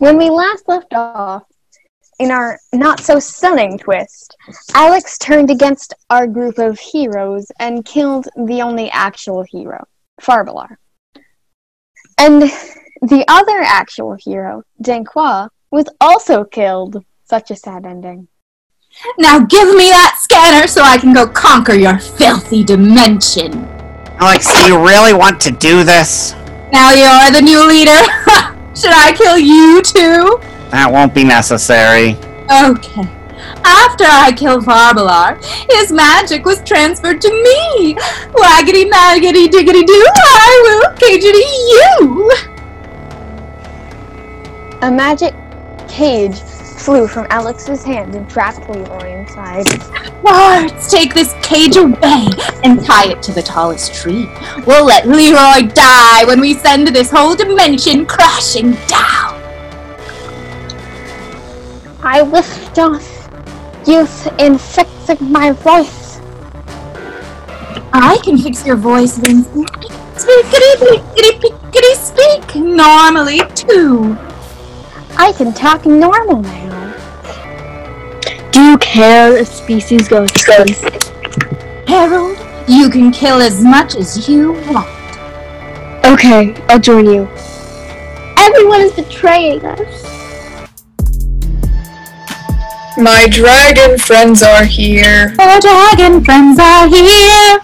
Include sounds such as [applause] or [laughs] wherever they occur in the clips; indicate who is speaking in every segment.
Speaker 1: When we last left off, in our not so stunning twist, Alex turned against our group of heroes and killed the only actual hero, Farbalar. And the other actual hero, Danquois, was also killed. Such a sad ending.
Speaker 2: Now give me that scanner so I can go conquer your filthy dimension.
Speaker 3: Alex, do you really want to do this?
Speaker 2: Now you're the new leader. [laughs] Should I kill you too?
Speaker 3: That won't be necessary.
Speaker 2: Okay. After I killed Farbalar, his magic was transferred to me. Waggity maggity diggity doo, I will cagety you.
Speaker 1: A magic cage flew from Alex's hand and trapped Leroy inside.
Speaker 2: Let's take this cage away and tie it to the tallest tree. We'll let Leroy die when we send this whole dimension crashing down.
Speaker 1: I lift off youth in fixing my voice.
Speaker 2: I can fix your voice, Vincent. Pickety, pickety, speak normally, too.
Speaker 1: I can talk normal now.
Speaker 4: Do you care if species go extinct?
Speaker 2: Harold, you can kill as much as you want.
Speaker 4: Okay, I'll join you.
Speaker 1: Everyone is betraying us.
Speaker 5: My dragon friends are here.
Speaker 2: Our dragon friends are here.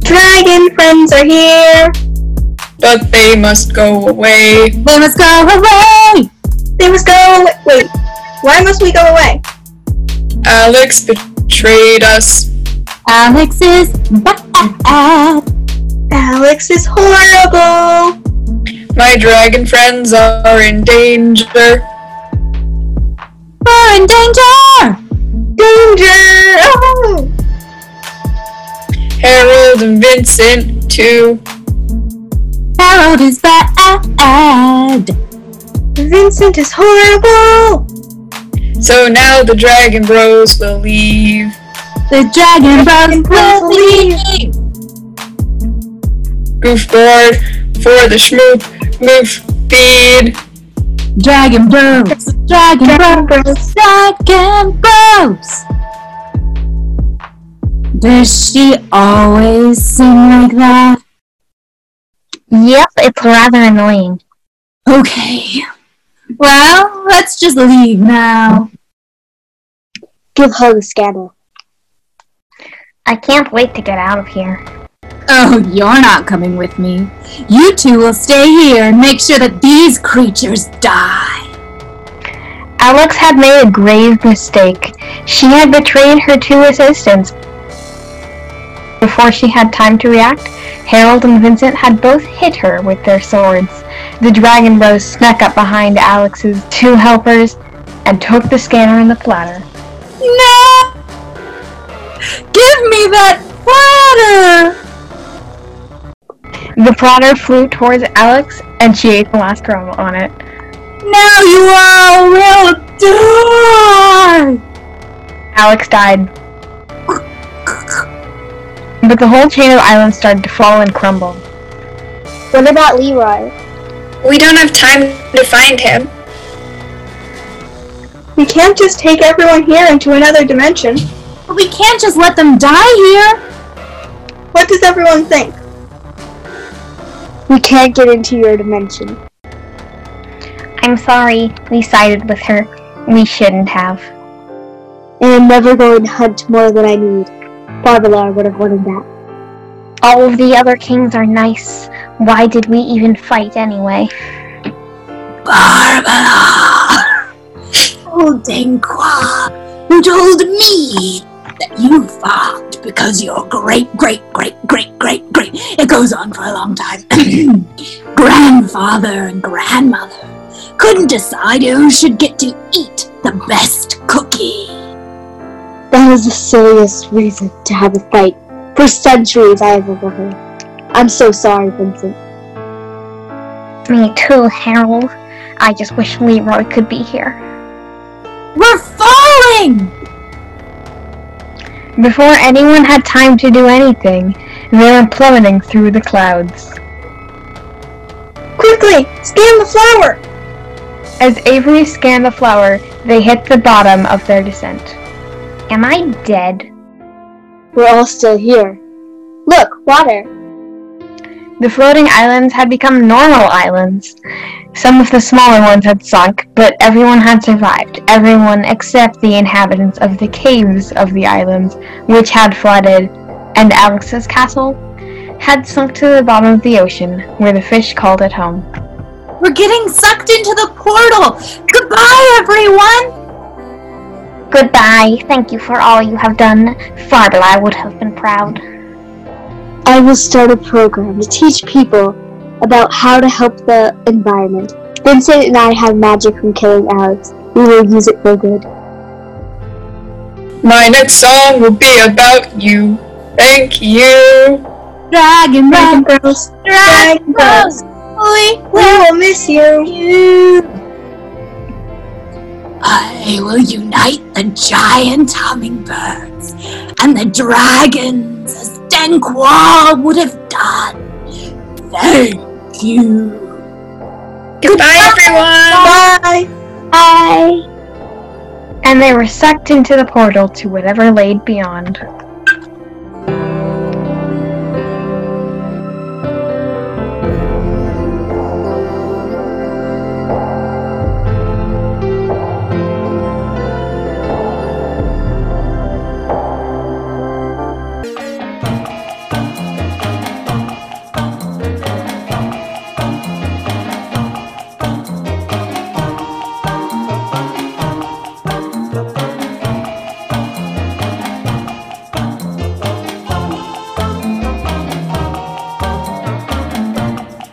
Speaker 4: Dragon friends are here.
Speaker 5: But they must go away.
Speaker 2: They must go away.
Speaker 4: They must go. Away. Wait, why must we go away?
Speaker 5: Alex betrayed us.
Speaker 2: Alex is bad.
Speaker 4: Alex is horrible.
Speaker 5: My dragon friends are in danger.
Speaker 2: We're in danger.
Speaker 4: Danger! Oh!
Speaker 5: Harold and Vincent, too.
Speaker 2: Harold is bad.
Speaker 4: Vincent is horrible.
Speaker 5: So now the Dragon Bros will leave.
Speaker 2: The dragon bros will leave.
Speaker 5: Goofboard for the Schmoop Moof feed.
Speaker 2: Dragon bros. Dragon
Speaker 4: Dragon
Speaker 2: bros.
Speaker 4: Bros.
Speaker 2: Dragon bros. Does she always sing like that?
Speaker 1: Yep, it's rather annoying.
Speaker 2: Okay. Well, let's just leave now.
Speaker 4: Give her the scanner.
Speaker 1: I can't wait to get out of here.
Speaker 2: Oh, you're not coming with me. You two will stay here and make sure that these creatures die.
Speaker 1: Alex had made a grave mistake. She had betrayed her two assistants. Before she had time to react, Harold and Vincent had both hit her with their swords. The Dragon Bros snuck up behind Alex's two helpers and took the scanner and the platter.
Speaker 2: No! Give me that platter!
Speaker 1: The platter flew towards Alex and she ate the last crumb on it.
Speaker 2: Now you all will die!
Speaker 1: Alex died. But the whole chain of islands started to fall and crumble.
Speaker 4: What about Leroy?
Speaker 5: We don't have time to find him.
Speaker 4: We can't just take everyone here into another dimension.
Speaker 2: But we can't just let them die here!
Speaker 4: What does everyone think? We can't get into your dimension.
Speaker 1: I'm sorry, we sided with her. We shouldn't have.
Speaker 4: And I'm never going to hunt more than I need. Barbalar would have wanted that.
Speaker 1: All of the other kings are nice. Why did we even fight anyway?
Speaker 2: Barbara! Oh, Denqua, you told me that you fought because your great, great, great, great, great, great, it goes on for a long time, [clears throat] grandfather and grandmother couldn't decide who should get to eat the best cookie.
Speaker 4: That was the silliest reason to have a fight for centuries I have ever heard. I'm so sorry, Vincent.
Speaker 1: Me too, Harold. I just wish Leroy could be here.
Speaker 2: We're falling!
Speaker 1: Before anyone had time to do anything, they were plummeting through the clouds.
Speaker 4: Quickly, scan the flower!
Speaker 1: As Avery scanned the flower, they hit the bottom of their descent.
Speaker 6: Am I dead?
Speaker 4: We're all still here. Look, water.
Speaker 1: The floating islands had become normal islands. Some of the smaller ones had sunk, but everyone had survived. Everyone except the inhabitants of the caves of the islands, which had flooded, and Alex's castle had sunk to the bottom of the ocean, where the fish called it home.
Speaker 2: We're getting sucked into the portal. Goodbye, everyone.
Speaker 6: Goodbye. Thank you for all you have done. Farbala would have been proud.
Speaker 4: I will start a program to teach people about how to help the environment. Vincent and I have magic from killing Alex. We will use it for good.
Speaker 5: My next song will be about you. Thank you.
Speaker 2: Dragon
Speaker 1: Dragon
Speaker 2: Bros. Dragon Bros. We will miss you. I will unite the giant hummingbirds and the dragons as Denqua would have done. Thank you.
Speaker 5: Goodbye, everyone.
Speaker 2: Bye.
Speaker 6: Bye.
Speaker 1: And they were sucked into the portal to whatever laid beyond.